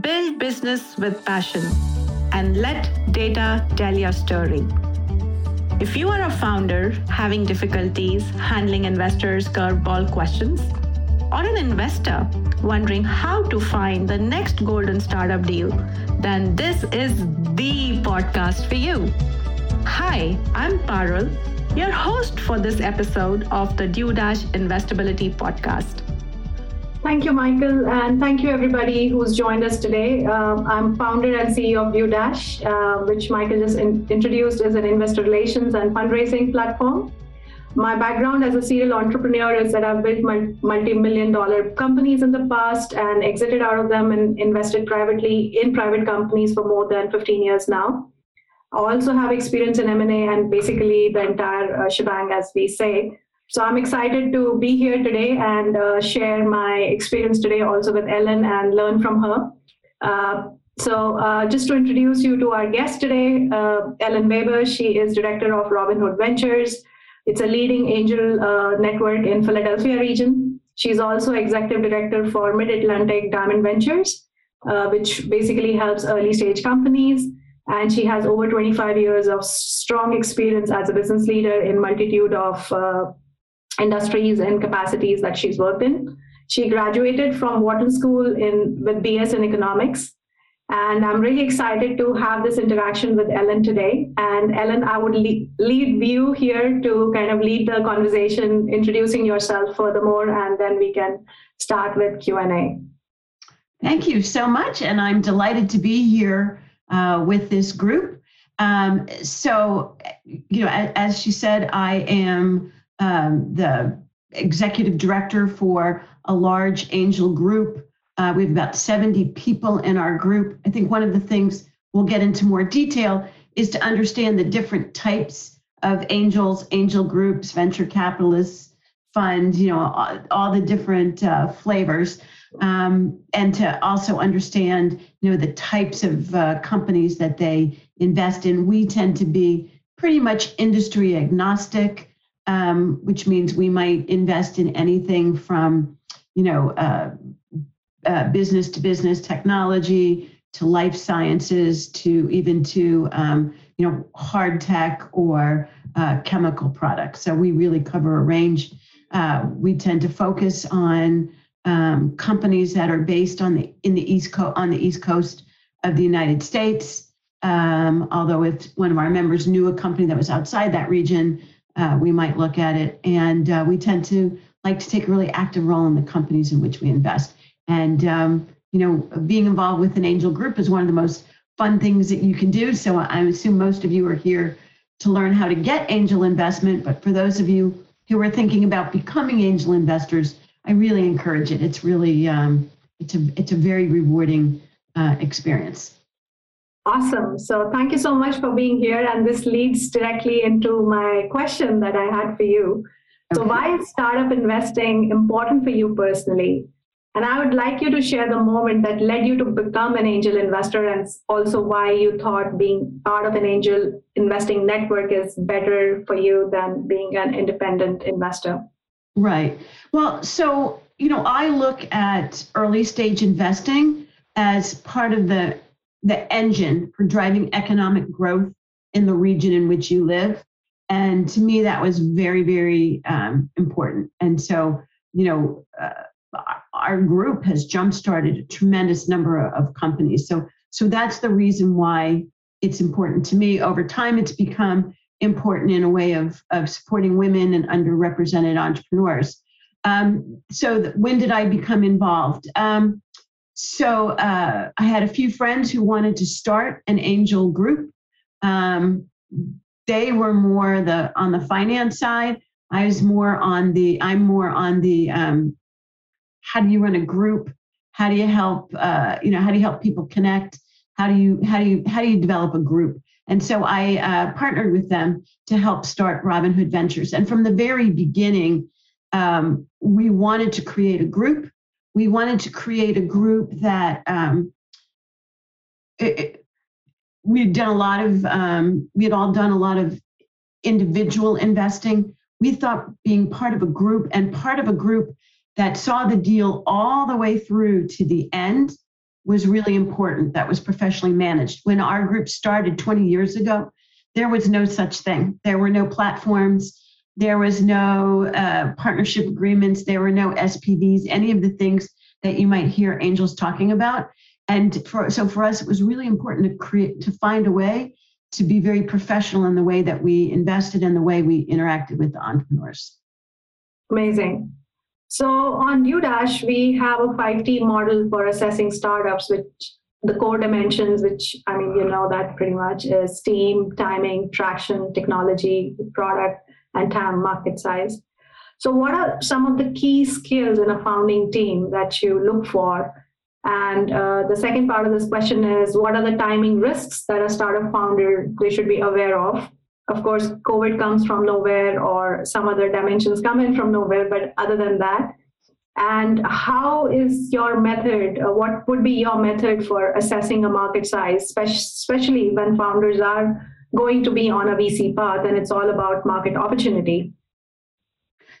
Build business with passion and let data tell your story. If you are a founder having difficulties handling investors' curveball questions, or an investor wondering how to find the next golden startup deal, then this is the podcast for you. Hi, I'm Parul, your host for this episode of the Dash Investability Podcast. Thank you, Michael, and thank you everybody who's joined us today. Uh, I'm founder and CEO of ViewDash, uh, which Michael just in- introduced as an investor relations and fundraising platform. My background as a serial entrepreneur is that I've built multi-million dollar companies in the past and exited out of them and invested privately in private companies for more than 15 years now. I also have experience in M&A and basically the entire uh, shebang, as we say. So I'm excited to be here today and uh, share my experience today also with Ellen and learn from her. Uh, so uh, just to introduce you to our guest today, uh, Ellen Weber, she is director of Robin Hood Ventures. It's a leading angel uh, network in Philadelphia region. She's also executive director for Mid-Atlantic Diamond Ventures, uh, which basically helps early stage companies. And she has over 25 years of strong experience as a business leader in multitude of uh, industries and capacities that she's worked in. She graduated from Wharton School in with BS in economics and I'm really excited to have this interaction with Ellen today. And Ellen, I would lead, you here to kind of lead the conversation, introducing yourself furthermore, and then we can start with Q&A. Thank you so much. And I'm delighted to be here uh, with this group. Um, so, you know, as, as, she said, I am um, the executive director for a large angel group uh, we have about 70 people in our group. I think one of the things we'll get into more detail is to understand the different types of angels, angel groups, venture capitalists, funds, you know, all, all the different uh, flavors. Um, and to also understand, you know, the types of uh, companies that they invest in. We tend to be pretty much industry agnostic, um, which means we might invest in anything from, you know, uh, uh, business to business technology to life sciences to even to um, you know hard tech or uh, chemical products. So we really cover a range. Uh, we tend to focus on um, companies that are based on the in the east coast on the east coast of the United States. Um, although if one of our members knew a company that was outside that region, uh, we might look at it. And uh, we tend to like to take a really active role in the companies in which we invest. And, um, you know, being involved with an angel group is one of the most fun things that you can do. So I assume most of you are here to learn how to get angel investment. But for those of you who are thinking about becoming angel investors, I really encourage it. It's really, um, it's a, it's a very rewarding uh, experience. Awesome. So thank you so much for being here. And this leads directly into my question that I had for you. Okay. So why is startup investing important for you personally? And I would like you to share the moment that led you to become an angel investor and also why you thought being part of an angel investing network is better for you than being an independent investor. Right. Well, so, you know, I look at early stage investing as part of the the engine for driving economic growth in the region in which you live. And to me, that was very, very um, important. And so, you know, uh, our group has jump started a tremendous number of companies. So, so that's the reason why it's important to me. Over time, it's become important in a way of, of supporting women and underrepresented entrepreneurs. Um, so, th- when did I become involved? Um, so, uh, I had a few friends who wanted to start an angel group. Um, they were more the on the finance side. I was more on the I'm more on the um, how do you run a group? How do you help uh, you know how do you help people connect? How do you how do you how do you develop a group? And so i uh, partnered with them to help start Robin Hood Ventures. And from the very beginning um, we wanted to create a group we wanted to create a group that um, it, it, we had done a lot of um, we had all done a lot of individual investing we thought being part of a group and part of a group that saw the deal all the way through to the end was really important that was professionally managed. When our group started 20 years ago, there was no such thing. There were no platforms, there was no uh, partnership agreements, there were no SPVs, any of the things that you might hear angels talking about. And for, so for us, it was really important to create to find a way to be very professional in the way that we invested and the way we interacted with the entrepreneurs. Amazing. So on Udash, we have a 5T model for assessing startups, which the core dimensions, which I mean, you know that pretty much is team, timing, traction, technology, product, and market size. So, what are some of the key skills in a founding team that you look for? And uh, the second part of this question is what are the timing risks that a startup founder they should be aware of? Of course, COVID comes from nowhere, or some other dimensions come in from nowhere. But other than that, and how is your method uh, what would be your method for assessing a market size especially when founders are going to be on a vc path and it's all about market opportunity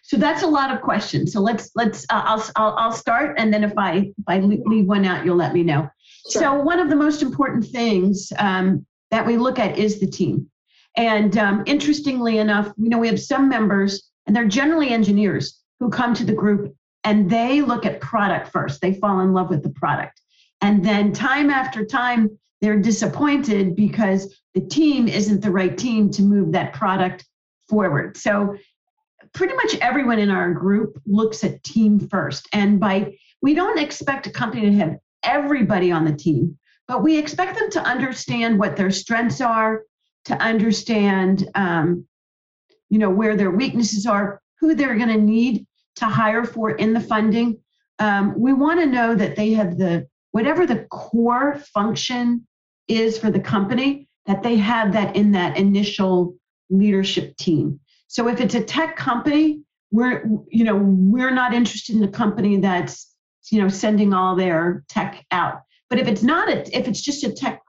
so that's a lot of questions so let's let's uh, I'll, I'll i'll start and then if i if i leave one out you'll let me know sure. so one of the most important things um, that we look at is the team and um, interestingly enough you know we have some members and they're generally engineers who come to the group and they look at product first. They fall in love with the product. And then time after time, they're disappointed because the team isn't the right team to move that product forward. So pretty much everyone in our group looks at team first. And by we don't expect a company to have everybody on the team, but we expect them to understand what their strengths are, to understand um, you know where their weaknesses are, who they're going to need to hire for in the funding. Um, we want to know that they have the whatever the core function is for the company, that they have that in that initial leadership team. So if it's a tech company, we're you know we're not interested in a company that's you know sending all their tech out. But if it's not a, if it's just a tech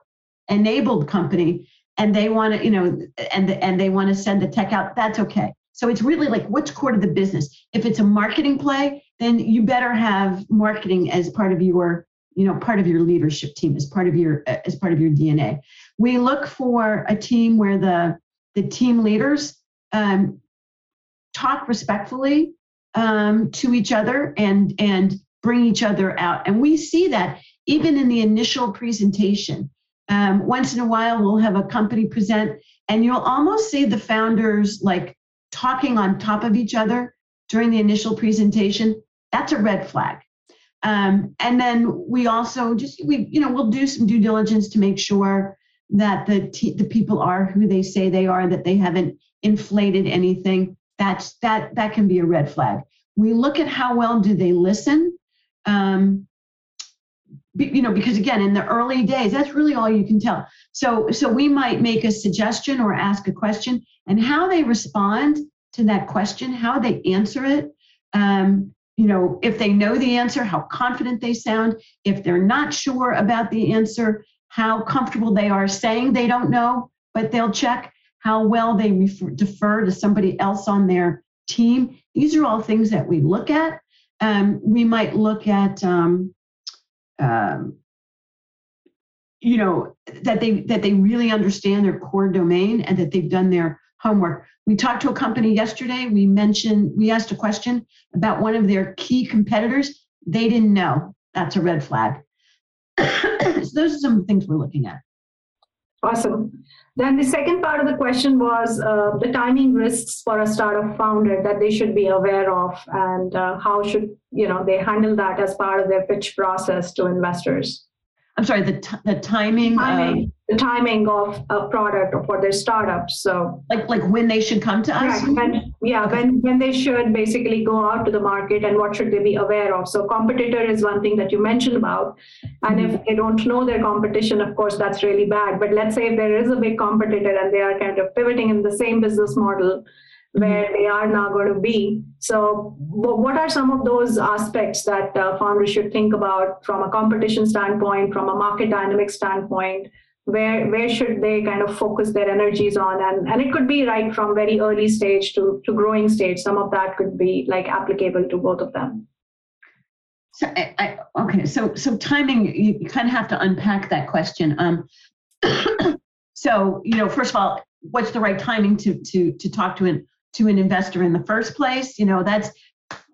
enabled company and they want to you know and and they want to send the tech out, that's okay. So it's really like what's core to the business. If it's a marketing play, then you better have marketing as part of your, you know, part of your leadership team, as part of your as part of your DNA. We look for a team where the the team leaders um, talk respectfully um, to each other and and bring each other out. And we see that even in the initial presentation. Um, once in a while, we'll have a company present, and you'll almost see the founders like talking on top of each other during the initial presentation, that's a red flag. Um, and then we also just we you know we'll do some due diligence to make sure that the t- the people are who they say they are, that they haven't inflated anything. That's that that can be a red flag. We look at how well do they listen. Um, you know because again in the early days that's really all you can tell so so we might make a suggestion or ask a question and how they respond to that question how they answer it um, you know if they know the answer how confident they sound. If they're not sure about the answer how comfortable they are saying they don't know but they'll check. How well they refer, defer to somebody else on their team. These are all things that we look at. Um, we might look at um, um, you know that they that they really understand their core domain and that they've done their homework. We talked to a company yesterday. We mentioned we asked a question about one of their key competitors. They didn't know. That's a red flag. So those are some things we're looking at. Awesome. Then the second part of the question was uh, the timing risks for a startup founder that they should be aware of, and uh, how should you know they handle that as part of their pitch process to investors. I'm sorry, the t- the timing. timing the timing of a product or for their startups. So like like when they should come to us. When, yeah, okay. when when they should basically go out to the market and what should they be aware of. So competitor is one thing that you mentioned about, and mm-hmm. if they don't know their competition, of course that's really bad. But let's say if there is a big competitor and they are kind of pivoting in the same business model where mm-hmm. they are now going to be. So, what are some of those aspects that uh, founders should think about from a competition standpoint, from a market dynamic standpoint? where where should they kind of focus their energies on and and it could be right from very early stage to to growing stage some of that could be like applicable to both of them So I, I, okay, so so timing, you, you kind of have to unpack that question. Um, so you know, first of all, what's the right timing to to to talk to an to an investor in the first place? You know, that's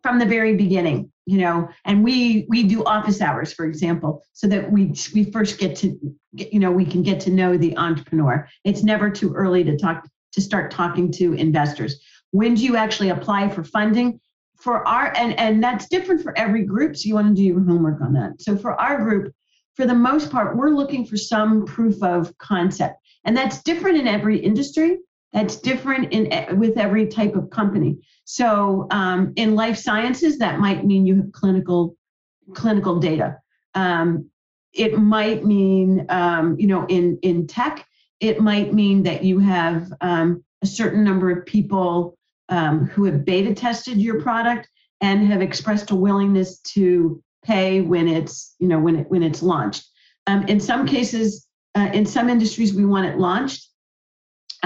from the very beginning. You know, and we we do office hours, for example, so that we we first get to get, you know we can get to know the entrepreneur. It's never too early to talk to start talking to investors. When do you actually apply for funding? for our and and that's different for every group so you want to do your homework on that so for our group for the most part we're looking for some proof of concept and that's different in every industry that's different in with every type of company so um, in life sciences that might mean you have clinical clinical data um, it might mean um, you know in in tech it might mean that you have um, a certain number of people um, who have beta tested your product and have expressed a willingness to pay when it's you know when it when it's launched. Um, in some cases, uh, in some industries, we want it launched.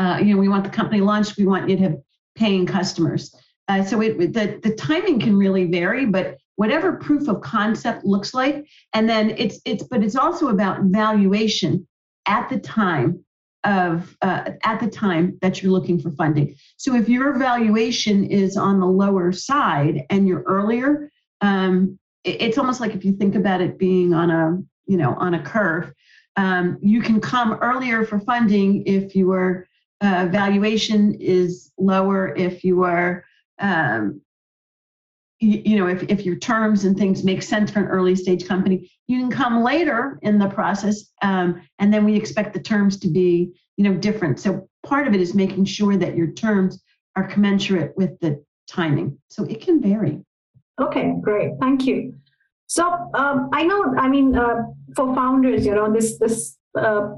Uh, you know, we want the company launched. We want you to have paying customers. Uh, so it, the the timing can really vary, but whatever proof of concept looks like, and then it's it's but it's also about valuation at the time of uh, at the time that you're looking for funding. So if your valuation is on the lower side and you're earlier, um, it, it's almost like if you think about it being on a you know on a curve. Um, you can come earlier for funding if your uh, valuation is lower, if your um, you, you know if, if your terms and things make sense for an early stage company you can come later in the process um, and then we expect the terms to be you know different. So part of it is making sure that your terms are commensurate with the timing. So it can vary. Okay great. Thank you. So um, i know i mean uh, for founders you know this this uh,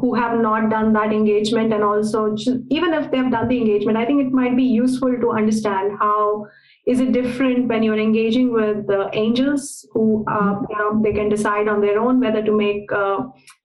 who have not done that engagement and also even if they've done the engagement i think it might be useful to understand how is it different when you're engaging with the angels who uh, you know they can decide on their own whether to make uh,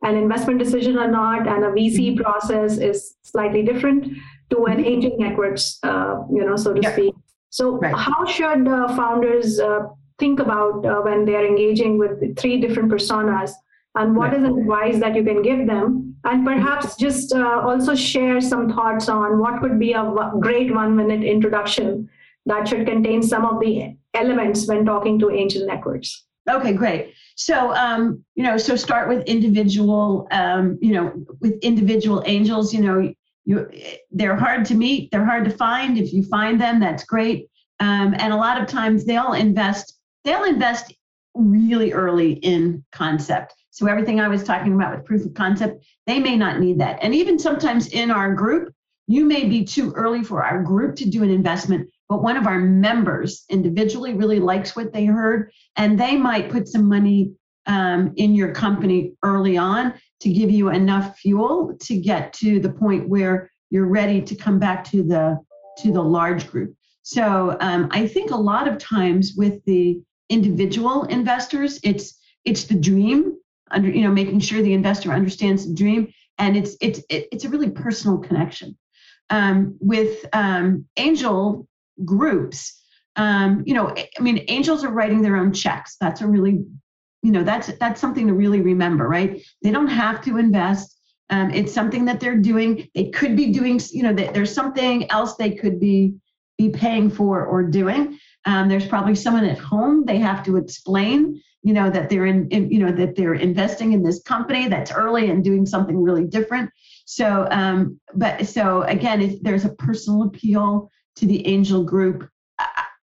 an investment decision or not and a vc mm-hmm. process is slightly different to an mm-hmm. angel networks uh, you know so to yeah. speak so right. how should founders uh, think about uh, when they are engaging with three different personas and what is advice that you can give them and perhaps just uh, also share some thoughts on what could be a great one minute introduction that should contain some of the elements when talking to angel networks. Okay, great. So, um, you know, so start with individual, um, you know, with individual angels. You know, you they're hard to meet, they're hard to find. If you find them, that's great. Um, and a lot of times they'll invest, they'll invest really early in concept. So everything I was talking about with proof of concept, they may not need that. And even sometimes in our group, you may be too early for our group to do an investment but one of our members individually really likes what they heard, and they might put some money um, in your company early on to give you enough fuel to get to the point where you're ready to come back to the to the large group. So um, I think a lot of times with the individual investors, it's it's the dream under you know making sure the investor understands the dream, and it's it's it's a really personal connection. Um, with um, angel groups um, you know i mean angels are writing their own checks. That's a really you know that's that's something to really remember right? They don't have to invest. Um, it's something that they're doing. They could be doing you know there's something else they could be be paying for or doing um, there's probably someone at home they have to explain you know that they're in, in, you know that they're investing in this company that's early and doing something really different so um, but so again if there's a personal appeal to the angel group.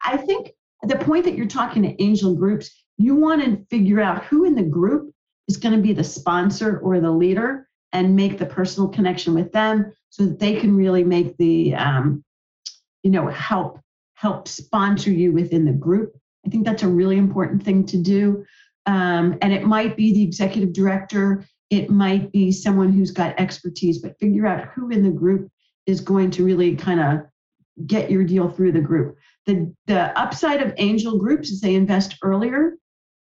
I think the point that you're talking to angel groups, you want to figure out who in the group is going to be the sponsor or the leader and make the personal connection with them so that they can really make the um, you know help help sponsor you within the group i think that's a really important thing to do um, and it might be the executive director it might be someone who's got expertise but figure out who in the group is going to really kind of get your deal through the group. The, the upside of angel groups is they invest earlier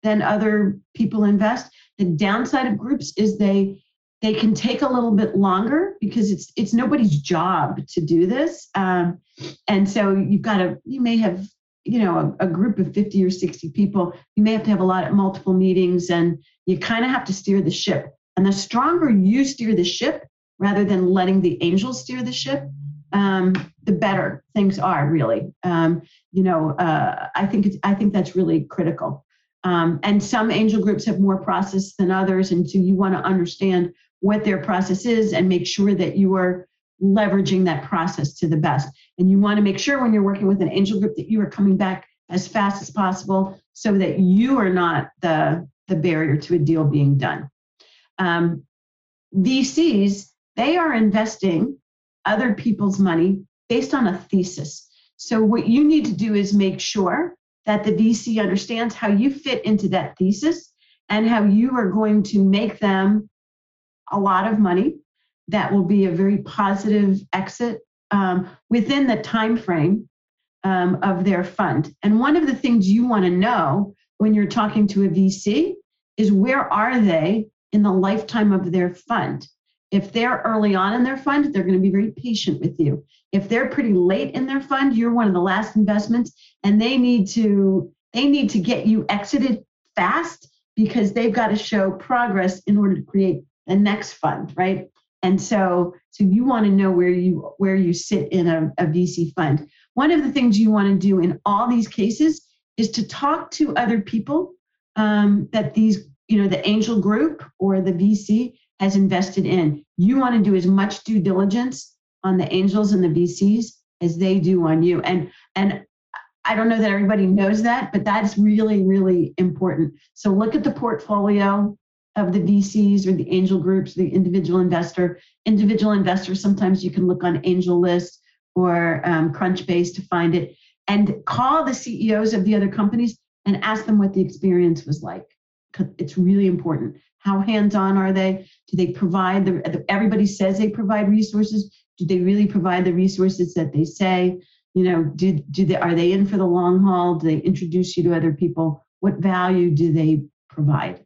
than other people invest. The downside of groups is they they can take a little bit longer because it's it's nobody's job to do this. Um, and so you've got to you may have you know a, a, group of 50 or 60 people. You may have to have a lot of multiple meetings and you kind of have to steer the ship. And the stronger you steer the ship rather than letting the angels steer the ship um, the better things are really. Um, you know uh, i think it's i think that's really critical. Um, and some angel groups have more process than others. And so you want to understand what their process is and make sure that you are leveraging that process to the best. And you want to make sure when you're working with an angel group that you are coming back as fast as possible so that you are not the, the barrier to a deal being done. Um, VCs, they are investing other people's money based on a thesis. So, what you need to do is make sure that the VC understands how you fit into that thesis and how you are going to make them a lot of money that will be a very positive exit um, within the time frame um, of their fund. And one of the things you want to know when you're talking to a VC is where are they in the lifetime of their fund? If they're early on in their fund, they're going to be very patient with you. If they're pretty late in their fund, you're one of the last investments and they need to they need to get you exited fast because they've got to show progress in order to create the next fund, right? And so, so you want to know where you where you sit in a, a VC fund. One of the things you want to do in all these cases is to talk to other people um, that these, you know, the angel group or the VC has invested in. You want to do as much due diligence on the angels and the VCs as they do on you. And and I don't know that everybody knows that, but that's really, really important. So look at the portfolio, of the VCs or the angel groups, the individual investor. Individual investors, sometimes you can look on AngelList or um, Crunchbase to find it and call the CEOs of the other companies and ask them what the experience was like. It's really important. How hands on are they? Do they provide the, everybody says they provide resources. Do they really provide the resources that they say? You know, do, do they, are they in for the long haul? Do they introduce you to other people? What value do they provide?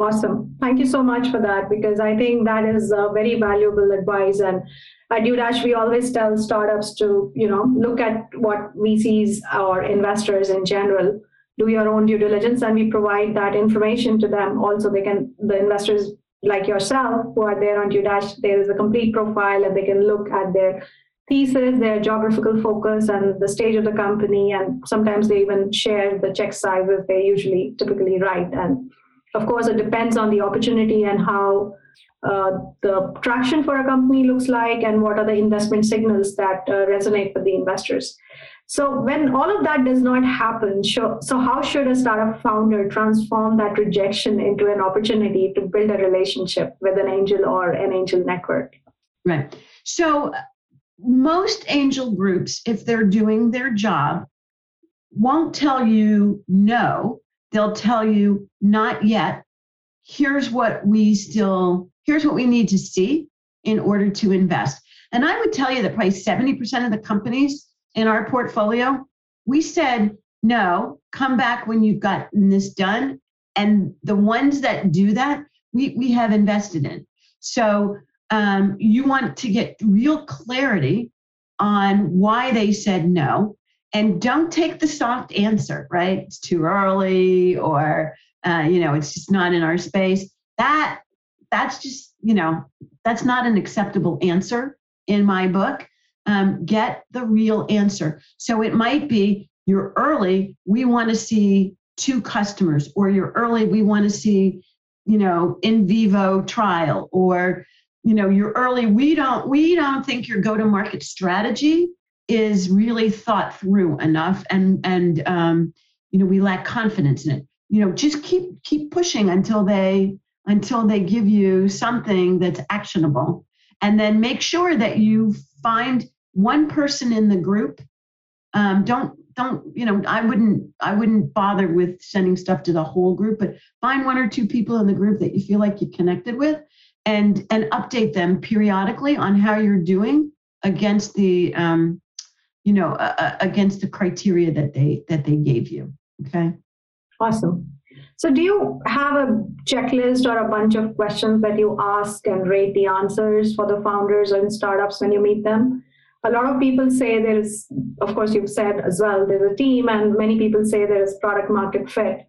Awesome. Thank you so much for that because I think that is uh, very valuable advice. And at UDash, we always tell startups to, you know, look at what VCs or investors in general do your own due diligence, and we provide that information to them. Also, they can the investors like yourself who are there on UDash, there is a complete profile, and they can look at their thesis, their geographical focus, and the stage of the company. And sometimes they even share the check sizes they usually typically write and of course, it depends on the opportunity and how uh, the traction for a company looks like and what are the investment signals that uh, resonate with the investors. So when all of that does not happen, so, so how should a startup founder transform that rejection into an opportunity to build a relationship with an angel or an angel network? Right. So most angel groups, if they're doing their job, won't tell you no they'll tell you not yet. Here's what we still here's what we need to see in order to invest. And i would tell you that probably 70% of the companies in our portfolio we said no come back when you've gotten this done. And the ones that do that we, we have invested in. So um, you want to get real clarity on why they said no and don't take the soft answer right? It's too early or uh, you know it's just not in our space. That that's just you know that's not an acceptable answer in my book. Um, get the real answer. So it might be you're early we want to see two customers or you're early we want to see you know in vivo trial or you know you're early we don't we don't think your go to market strategy is really thought through enough and and um, you know we lack confidence in it. You know just keep keep pushing until they until they give you something that's actionable. And then make sure that you find one person in the group. Um, don't don't you know i wouldn't i wouldn't bother with sending stuff to the whole group but find one or two people in the group that you feel like you connected with and and update them periodically on how you're doing against the um, you know, against the criteria that they that they gave you. Okay. Awesome. So, do you have a checklist or a bunch of questions that you ask and rate the answers for the founders and startups when you meet them? a lot of people say there is, of course, you've said as well, there's a team, and many people say there is product market fit.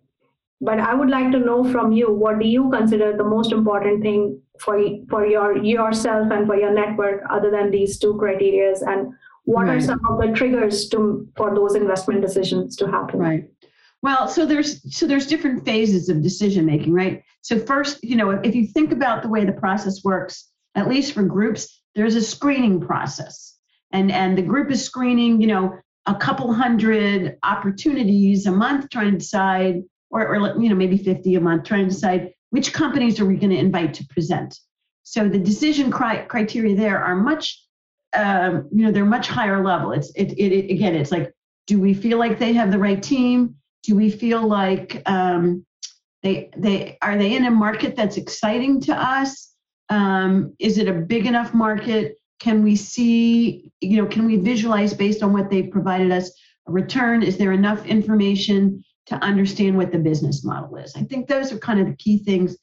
But I would like to know from you, what do you consider the most important thing for for your yourself and for your network, other than these two criterias, and what right. are some of the triggers to for those investment decisions to happen? Right. Well, so there's so there's different phases of decision making, right? So first, you know, if you think about the way the process works, at least for groups, there's a screening process and and the group is screening you know a couple hundred opportunities a month trying to decide or, or you know maybe 50 a month trying to decide which companies are we going to invite to present so the decision cri- criteria there are much um, you know they're much higher level it's it, it, it, again it's like do we feel like they have the right team do we feel like um, they they are they in a market that's exciting to us um, is it a big enough market can we see, you know, can we visualize based on what they've provided us a return? Is there enough information to understand what the business model is? I think those are kind of the key things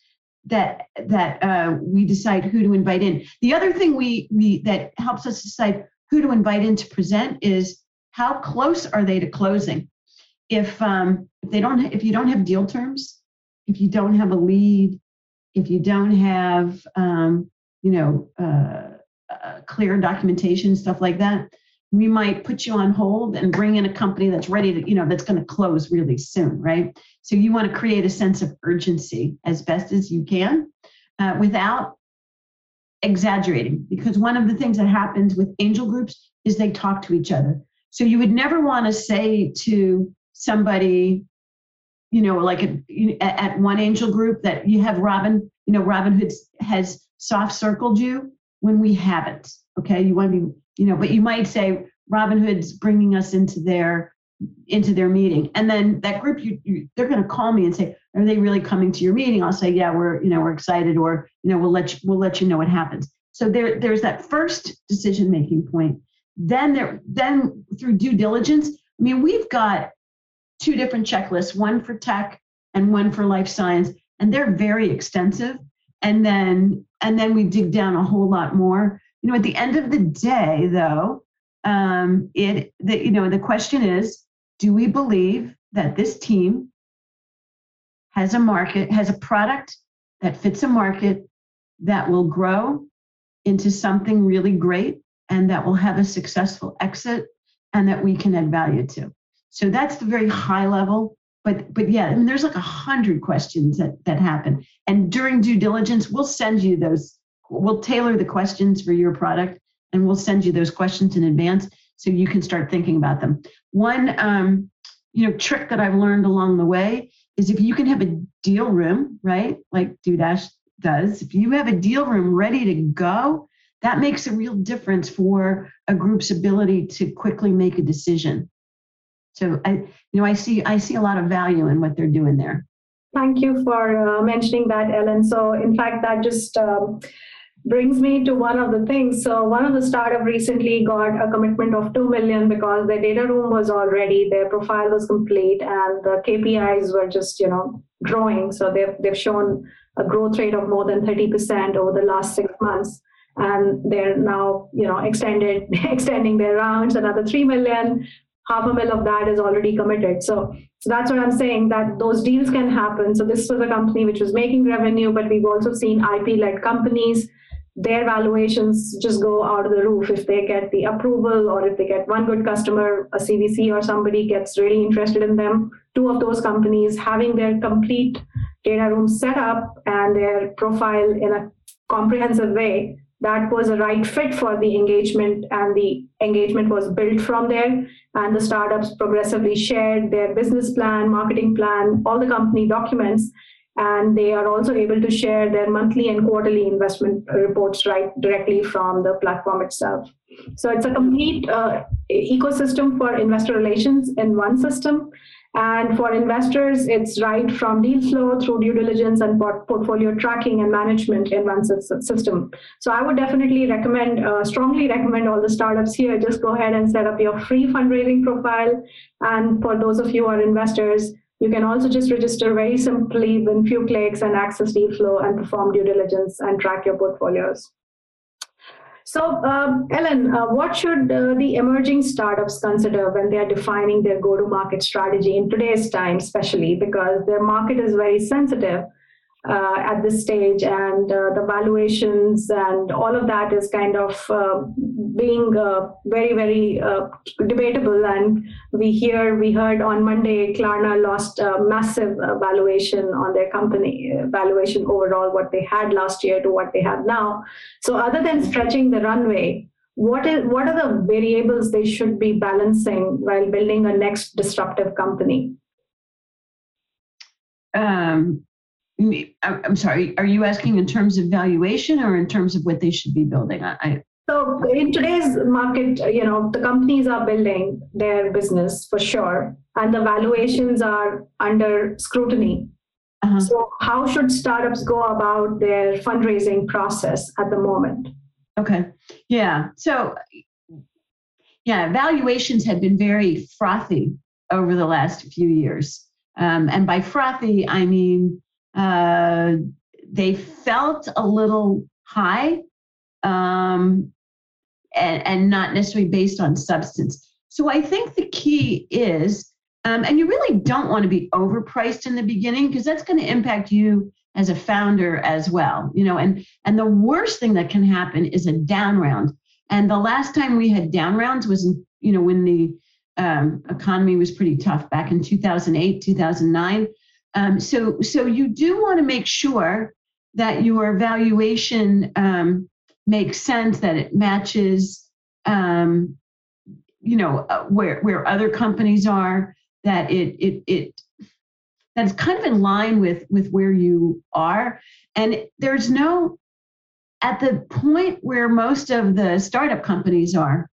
that that uh, we decide who to invite in. The other thing we we that helps us decide who to invite in to present is how close are they to closing? If um, if they don't if you don't have deal terms, if you don't have a lead, if you don't have um, you know uh, uh, clear documentation, stuff like that, we might put you on hold and bring in a company that's ready to, you know, that's going to close really soon, right? So you want to create a sense of urgency as best as you can uh, without exaggerating, because one of the things that happens with angel groups is they talk to each other. So you would never want to say to somebody, you know, like at one angel group that you have Robin, you know, Robin Hood has soft circled you when we haven't. Okay, you want to be, you know, but you might say Robin Hood's bringing us into their into their meeting, mm-hmm. and then that group, you, you they're going to call me and say, are they really coming to your meeting? I'll say, yeah, we're you know we're excited, or you know we'll let you, we'll let you know what happens. So there there's that first decision making point. Then there then through due diligence. I mean, we've got two different checklists, one for tech and one for life science, and they're very extensive and then and then we dig down a whole lot more you know at the end of the day though um, it that you know the question is do we believe that this team has a market has a product that fits a market that will grow into something really great and that will have a successful exit and that we can add value to so that's the very high level but but yeah, I mean, there's like a hundred questions that that happen. And during due diligence, we'll send you those. We'll tailor the questions for your product, and we'll send you those questions in advance so you can start thinking about them. One, um, you know, trick that I've learned along the way is if you can have a deal room, right, like Dudash does. If you have a deal room ready to go, that makes a real difference for a group's ability to quickly make a decision. So I, you know, I see I see a lot of value in what they're doing there. Thank you for uh, mentioning that, Ellen. So in fact, that just um, brings me to one of the things. So one of the startup recently got a commitment of two million because their data room was already, their profile was complete, and the KPIs were just you know growing. So they've they've shown a growth rate of more than 30% over the last six months and they're now you know extended extending their rounds another 3 million half a mil of that is already committed. So, so that's what I'm saying that those deals can happen. So this was a company which was making revenue, but we've also seen IP-led companies. Their valuations just go out of the roof if they get the approval or if they get one good customer, a CVC or somebody gets really interested in them. Two of those companies having their complete data room set up and their profile in a comprehensive way that was a right fit for the engagement and the engagement was built from there and the startups progressively shared their business plan marketing plan all the company documents and they are also able to share their monthly and quarterly investment reports right directly from the platform itself so it's a complete uh, ecosystem for investor relations in one system and for investors, it's right from deal flow through due diligence and portfolio tracking and management in one system. So I would definitely recommend, uh, strongly recommend all the startups here, just go ahead and set up your free fundraising profile. And for those of you who are investors, you can also just register very simply with few clicks and access deal flow and perform due diligence and track your portfolios. So, um, Ellen, uh, what should uh, the emerging startups consider when they are defining their go to market strategy in today's time, especially because their market is very sensitive? Uh, at this stage, and uh, the valuations and all of that is kind of uh, being uh, very, very uh, debatable. And we hear, we heard on Monday, Klarna lost a massive uh, valuation on their company, valuation overall, what they had last year to what they have now. So, other than stretching the runway, what is what are the variables they should be balancing while building a next disruptive company? Um, I'm sorry, are you asking in terms of valuation or in terms of what they should be building? I, so in today's market, you know, the companies are building their business for sure, and the valuations are under scrutiny. Uh-huh. So how should startups go about their fundraising process at the moment? Okay. Yeah. So yeah, valuations have been very frothy over the last few years. Um, and by frothy, I mean uh, they felt a little high um, and, and not necessarily based on substance. So I think the key is, um, and you really don't want to be overpriced in the beginning because that's going to impact you as a founder as well. You know, and and the worst thing that can happen is a down round. And the last time we had down rounds was you know, when the um, economy was pretty tough back in 2008, 2009. Um, so, so you do want to make sure that your valuation um, makes sense, that it matches, um, you know, uh, where where other companies are, that it it it that's kind of in line with with where you are, and there's no at the point where most of the startup companies are,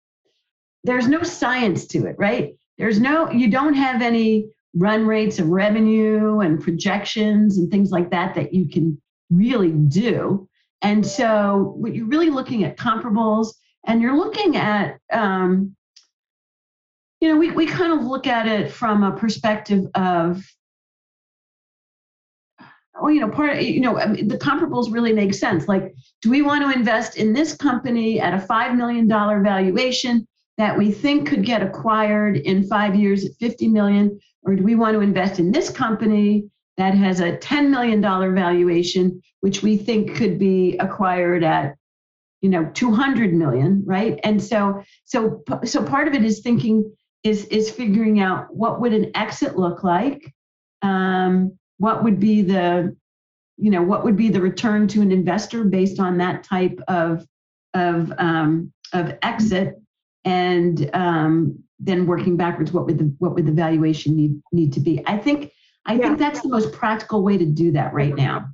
there's no science to it, right? There's no, you don't have any run rates of revenue and projections and things like that that you can really do. And so, what you're really looking at comparables, and you're looking at, um, you know, we, we kind of look at it from a perspective of, well, you know, part, you know, I mean, the comparables really make sense. Like, do we want to invest in this company at a $5 million valuation that we think could get acquired in five years at 50 million? Or do we want to invest in this company that has a $10 million valuation, which we think could be acquired at you know 200 million right? And so so so part of it is thinking is is figuring out what would an exit look like? Um, what would be the you know what would be the return to an investor based on that type of of um, of exit? And um, then working backwards what would the what would the valuation need need to be? I think i yeah. think that's the most practical way to do that right now.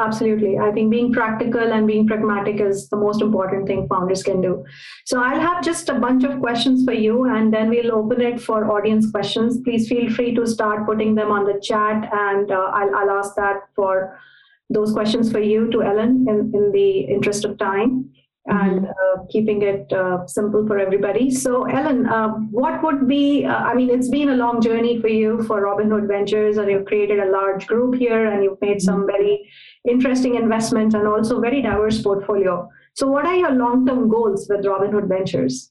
Absolutely. I think being practical and being pragmatic is the most important thing founders can do. So i'll have just a bunch of questions for you and then we'll open it for audience questions. Please feel free to start putting them on the chat and uh, I'll, I'll ask that for those questions for you to ellen in, in the interest of time and mm-hmm. uh, keeping it uh, simple for everybody. So, Ellen, uh, what would be? Uh, I mean, it's been a long journey for you for Robin Hood Ventures, and you've created a large group here, and you've made some mm-hmm. very interesting investments and also very diverse portfolio. So, what are your long-term goals with Robin Hood Ventures?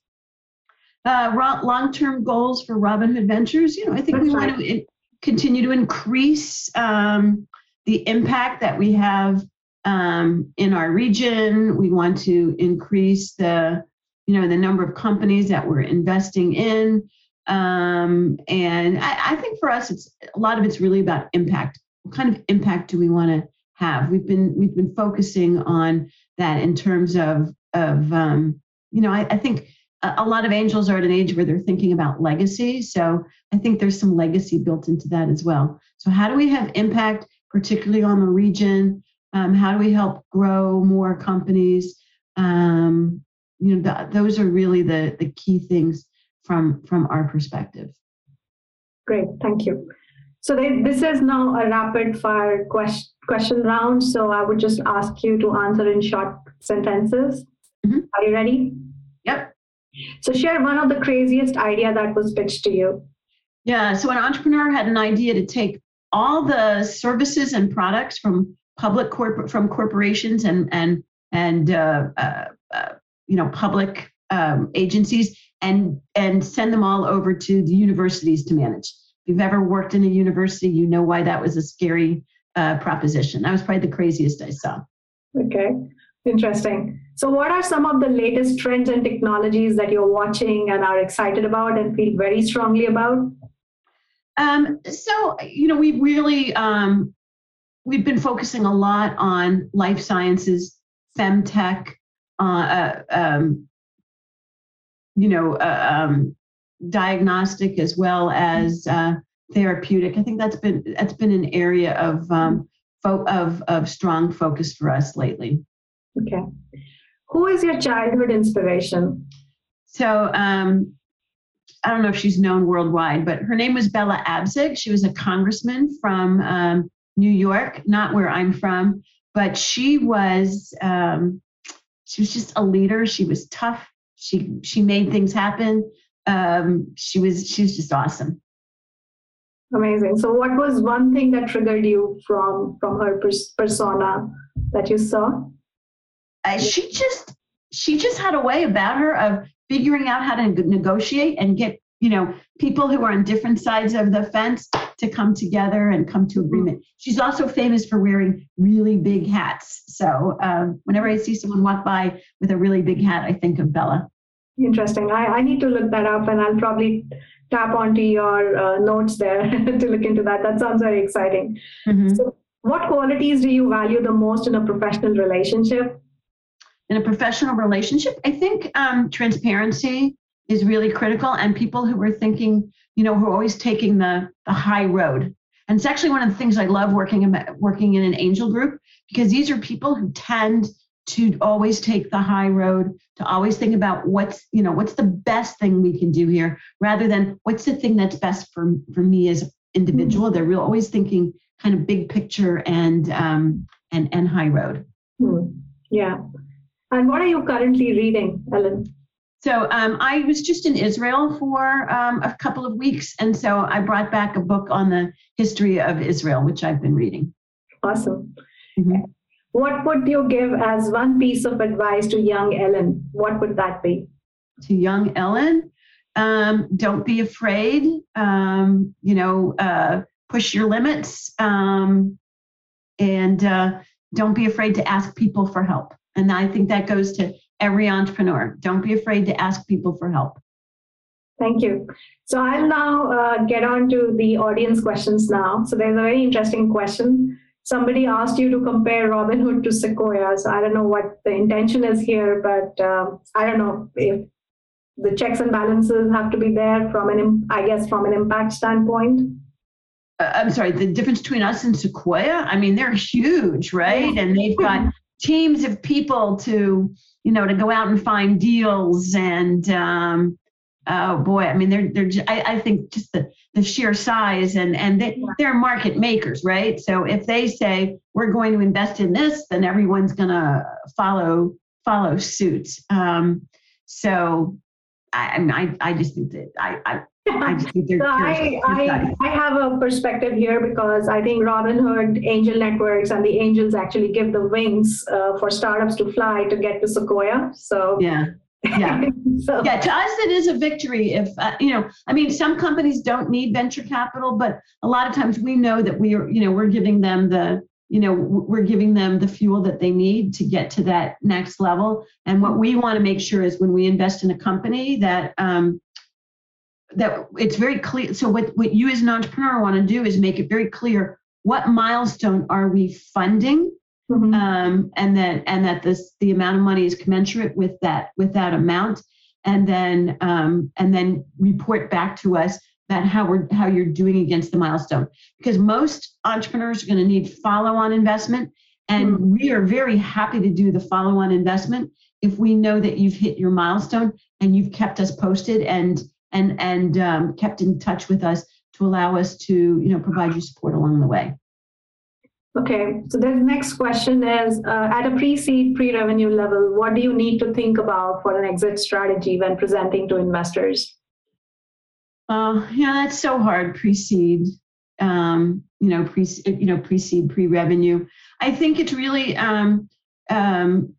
Uh, long-term goals for Robin Hood Ventures. You know, I think That's we right. want to continue to increase um, the impact that we have um, in our region. We want to increase the, you know, the number of companies that we're investing in. Um, and I, I think for us, it's a lot of it's really about impact. What kind of impact do we want to have? We've been we've been focusing on that in terms of of um, you know, I, I think a lot of angels are at an age where they're thinking about legacy. So I think there's some legacy built into that as well. So how do we have impact, particularly on the region? Um, how do we help grow more companies? Um, you know, those are really the the key things from from our perspective. Great, thank you. So they, this is now a rapid fire question question round. So I would just ask you to answer in short sentences. Mm-hmm. Are you ready? Yep. So share one of the craziest idea that was pitched to you. Yeah. So an entrepreneur had an idea to take all the services and products from public corporate from corporations and and and uh, uh, uh, you know, public um, agencies and and send them all over to the universities to manage. If you've ever worked in a university, you know why that was a scary uh, proposition. That was probably the craziest I saw. Okay, interesting. So, what are some of the latest trends and technologies that you're watching and are excited about and feel very strongly about? Um, so, you know, we really um, we've been focusing a lot on life sciences, femtech, uh, uh, um, you know, uh, um, diagnostic as well as uh, therapeutic. I think that's been that's been an area of um, fo- of of strong focus for us lately. Okay, who is your childhood inspiration? So um, I don't know if she's known worldwide, but her name was Bella Abzug. She was a congressman from um, New York, not where I'm from, but she was um, she was just a leader. She was tough. She she made things happen. Um, she was she was just awesome. Amazing. So, what was one thing that triggered you from from her pers- persona that you saw? Uh, she just she just had a way about her of figuring out how to negotiate and get you know people who are on different sides of the fence to come together and come to agreement. She's also famous for wearing really big hats. So um, whenever I see someone walk by with a really big hat, I think of Bella. Interesting. I, I need to look that up and I'll probably tap onto your uh, notes there to look into that. That sounds very exciting. Mm-hmm. So, what qualities do you value the most in a professional relationship? In a professional relationship, I think um, transparency is really critical, and people who are thinking, you know, who are always taking the the high road. And it's actually one of the things I love working in, working in an angel group because these are people who tend to always take the high road to always think about what's you know what's the best thing we can do here rather than what's the thing that's best for for me as individual mm-hmm. they're real always thinking kind of big picture and um and and high road hmm. yeah and what are you currently reading ellen so um, I was just in Israel for um, a couple of weeks, and so I brought back a book on the history of Israel, which I've been reading. Awesome. Mm-hmm. What would you give as one piece of advice to young Ellen? What would that be? To young Ellen, um, don't be afraid. Um, you know, uh, push your limits, um, and uh, don't be afraid to ask people for help. And I think that goes to every entrepreneur. Don't be afraid to ask people for help. Thank you. So I'll now uh, get on to the audience questions now. So there's a very interesting question somebody asked you to compare Robin Hood to Sequoia. So I don't know what the intention is here, but um, I don't know if the checks and balances have to be there from an, I guess, from an impact standpoint. Uh, I'm sorry, the difference between us and Sequoia, I mean, they're huge, right? And they've got teams of people to, you know, to go out and find deals and, um, oh boy, I mean, they're, they're, I, I think just the, the sheer size and and they, they're market makers right? So if they say we're going to invest in this then everyone's going to follow follow suit. Um, so I, I i just think that i i I, so I, I, I have a perspective here because I think Robin Hood, Angel Networks, and the angels actually give the wings uh, for startups to fly to get to Sequoia. So yeah, yeah so. yeah to us it is a victory if uh, you know i mean some companies don't need venture capital but a lot of times we know that we are you know we're giving them the you know we're giving them the fuel that they need to get to that next level and what we want to make sure is when we invest in a company that um, that it's very clear so what, what you as an entrepreneur want to do is make it very clear what milestone are we funding Mm-hmm. Um, and that and that this the amount of money is commensurate with that with that amount, and then um, and then report back to us that how we're how you're doing against the milestone. Because most entrepreneurs are going to need follow-on investment, and mm-hmm. we are very happy to do the follow-on investment if we know that you've hit your milestone and you've kept us posted and and and um, kept in touch with us to allow us to you know provide you support along the way. Okay, so the next question is uh, at a pre seed, pre revenue level, what do you need to think about for an exit strategy when presenting to investors? Uh, yeah, that's so hard. Pre-seed, um, you know, pre you know, pre seed, pre revenue. I think it's really um, um,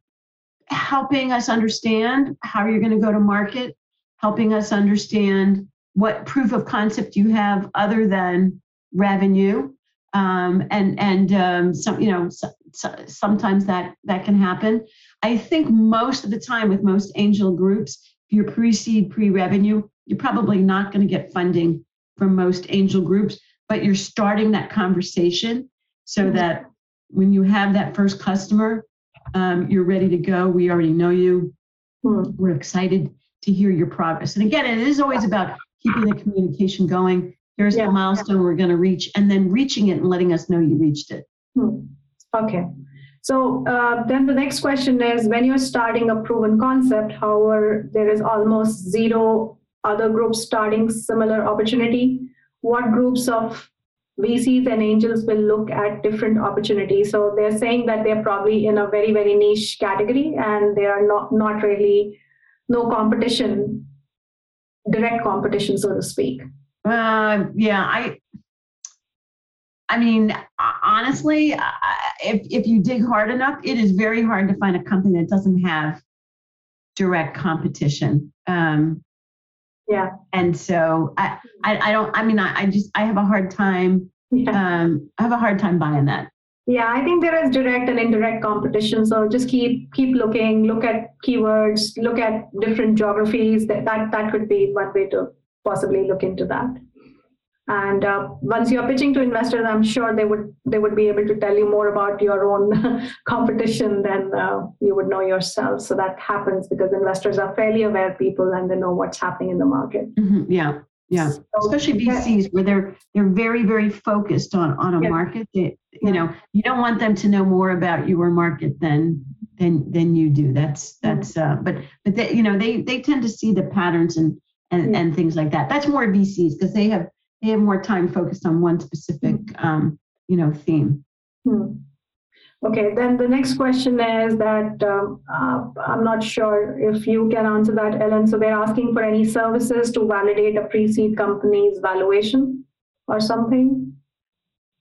helping us understand how you're going to go to market, helping us understand what proof of concept you have other than revenue. Um, and and um, some you know so, so sometimes that that can happen. I think most of the time with most angel groups, if you're pre-seed, pre-revenue, you're probably not going to get funding from most angel groups, but you're starting that conversation so that when you have that first customer, um, you're ready to go. We already know you. Hmm. We're excited to hear your progress. And again, it is always about keeping the communication going. Here's Yeah. the milestone we're going to reach, and then reaching it and letting us know you reached it. Hmm. Okay. So uh, then the next question is when you're starting a proven concept, however, there is almost zero other groups starting similar opportunity, what groups of VCs and angels will look at different opportunities? So they're saying that they're probably in a very, very niche category and they are not, not really no competition, direct competition, so to speak. Uh, yeah, I. I mean, honestly, if if you dig hard enough, it is very hard to find a company that doesn't have direct competition. Um, Yeah. and so I, I, I don't. I mean, I, I just I have a hard time. Yeah. Um, I have a hard time buying that. Yeah, I think there is direct and indirect competition. So just keep keep looking, look at keywords, look at different geographies. That that, that could be one way to possibly look into that. And uh, once you're pitching to investors, I'm sure they would they would be able to tell you more about your own competition than uh, you would know yourself. So that happens because investors are fairly aware people and they know what's happening in the market. Mhm, Yeah, yeah. So- Especially VCs where they're they're very very focused on on a Yeah. market. They, you know, you don't want them to know more about your market than than than you do. That's that's. Uh, but but they, you know they they tend to see the patterns and and Yeah. and things like that. That's more VCs because they have they have more time focused on one specific um, you know theme. Hmm. Okay, then the next question is that um, uh, I'm not sure if you can answer that, Ellen. So they're asking for any services to validate a pre-seed company's valuation or something.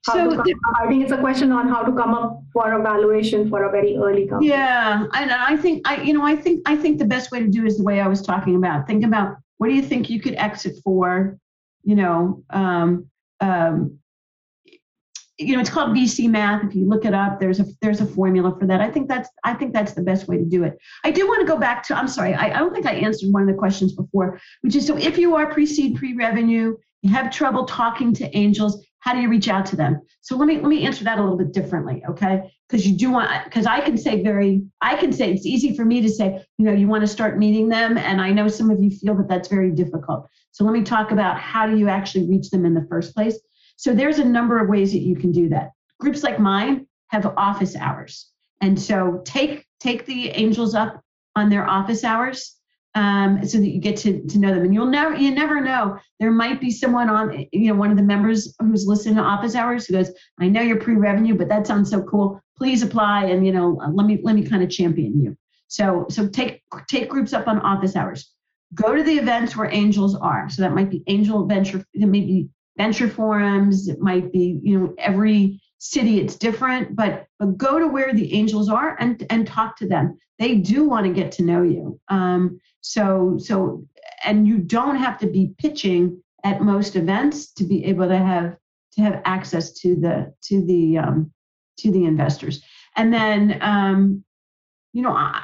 How So come- I think it's a question on how to come up for a valuation for a very early company. Yeah, and I think I, you know, I think I think the best way to do is the way I was talking about. Think about what do you think you could exit for, you know, um, um, you know, it's called VC math. If you look it up, there's a there's a formula for that. I think that's I think that's the best way to do it. I do want to go back to. I'm sorry, I, I don't think I answered one of the questions before, which is so if you are pre-seed, pre-revenue, you have trouble talking to angels. How do you reach out to them? So let me let me answer that a little bit differently, okay? Because you do want because I can say very I can say it's easy for me to say you know you want to start meeting them, and I know some of you feel that that's very difficult. So let me talk about how do you actually reach them in the first place. So there's a number of ways that you can do that. Groups like mine have office hours, and so take take the angels up on their office hours um, so that you get to, to know them. And you'll never you never know. There might be someone on you know one of the members who's listening to office hours who goes, I know you're pre-revenue, but that sounds so cool. Please apply, and you know let me let me kind of champion you. So so take take groups up on office hours. Go to the events where angels are. So that might be angel venture. It may be venture forums. It might be you know every city it's different, but but go to where the angels are and and talk to them. They do want to get to know you. Um, so so and you don't have to be pitching at most events to be able to have to have access to the to the um, to the investors. And then um, you know I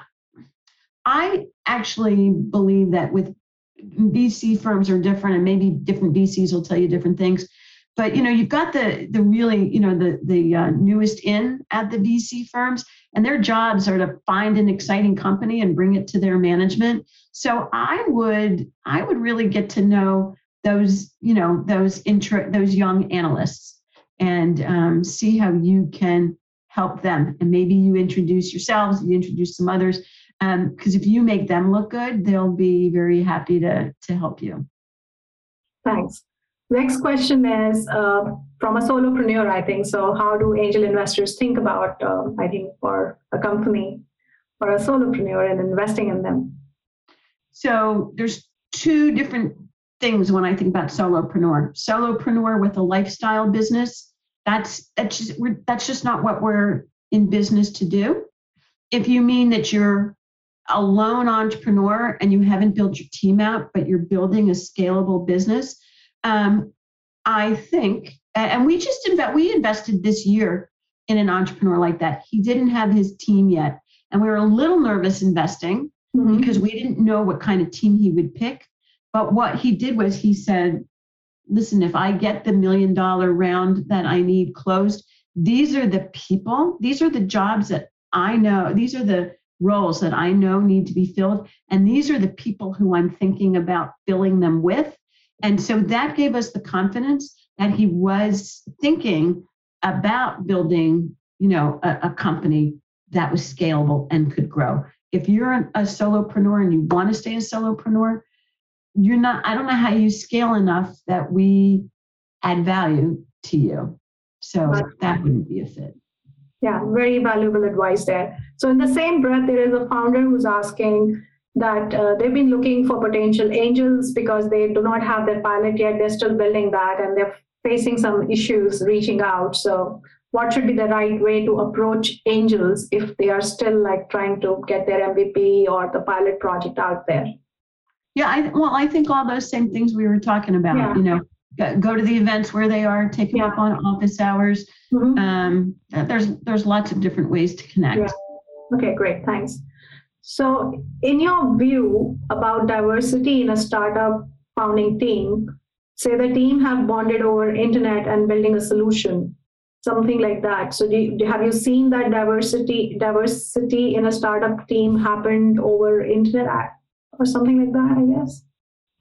I actually believe that with VC firms are different and maybe different VCs will tell you different things but you know you've got the the really you know the the uh, newest in at the VC firms and their jobs are to find an exciting company and bring it to their management. So I would I would really get to know those you know those intro those young analysts and um, see how you can help them. And maybe you introduce yourselves you introduce some others because if you make them look good they'll be very happy to to help you. Thanks. Next question is uh, from a solopreneur, I think. So, how do angel investors think about, uh, I think, for a company or a solopreneur and investing in them? So there's two different things when I think about solopreneur. Solopreneur with a lifestyle business, that's that's just that's just not what we're in business to do. If you mean that you're a lone entrepreneur and you haven't built your team out, but you're building a scalable business, um, I think, and we just invest, we invested this year in an entrepreneur like that. He didn't have his team yet, and we were a little nervous investing mm-hmm. because we didn't know what kind of team he would pick. But what he did was he said, "Listen, if I get the million dollar round that I need closed, these are the people, these are the jobs that I know, these are the roles that I know need to be filled. And these are the people who I'm thinking about filling them with. And so that gave us the confidence that he was thinking about building, you know, a, a company that was scalable and could grow. If you're a solopreneur and you want to stay a solopreneur, you're not, I don't know how you scale enough that we add value to you. So that wouldn't be a fit. Yeah, very valuable advice there. So, in the same breath, there is a founder who's asking that uh, they've been looking for potential angels because they do not have their pilot yet. They're still building that and they're facing some issues reaching out. So, what should be the right way to approach angels if they are still like trying to get their MVP or the pilot project out there? Yeah, I, well, I think all those same things we were talking about, yeah. you know, go to the events where they are, take them yeah. up on office hours. Mm-hmm. Um, there's there's lots of different ways to connect. Yeah. Okay, great, thanks. So, in your view about diversity in a startup founding team, say the team have bonded over internet and building a solution, something like that. So, do you, have you seen that diversity diversity in a startup team happened over internet or something like that? I guess.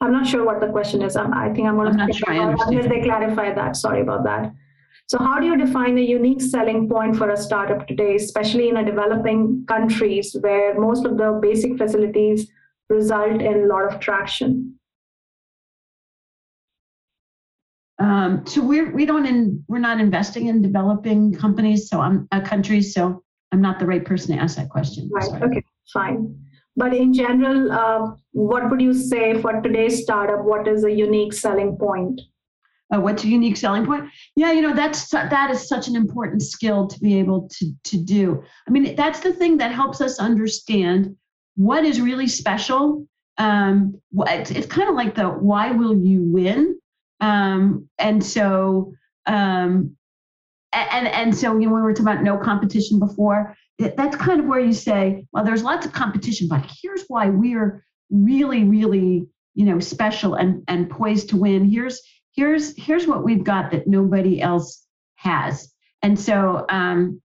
I'm not sure what the question is. I'm, i think I'm going to unless they clarify that. Sorry about that. So, how do you define a unique selling point for a startup today, especially in a developing countries where most of the basic facilities result in a lot of traction? Um, so we're we don't in, we're not investing in developing companies. So I'm a country. So I'm not the right person to ask that question. Right. Sorry. Okay. Fine. But in general, uh, what would you say for today's startup? What is a unique selling point? Uh, what's a unique selling point? Yeah, you know that's that is such an important skill to be able to to do. I mean, that's the thing that helps us understand what is really special. Um, it's, it's kind of like the why will you win? Um, and so um, and and so you know when we were talking about no competition before, that's kind of where you say, well, there's lots of competition, but here's why we're really, really, you know, special and and poised to win. Here's here's here's what we've got that nobody else has. And so um,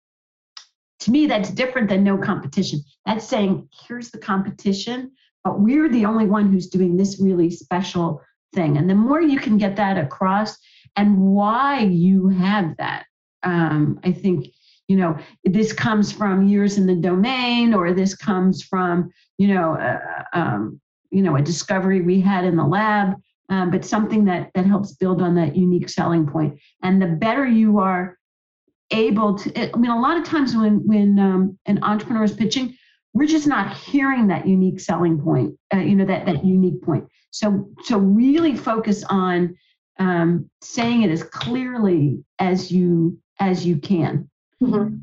to me, that's different than no competition. That's saying here's the competition, but we're the only one who's doing this really special thing. And the more you can get that across and why you have that, um, I think you know this comes from years in the domain or this comes from you know uh, um, you know a discovery we had in the lab um, but something that that helps build on that unique selling point. And the better you are able to i mean a lot of times when when um, an entrepreneur is pitching we're just not hearing that unique selling point uh, you know that that unique point. So so really focus on um, saying it as clearly as you as you can. Mm-hmm.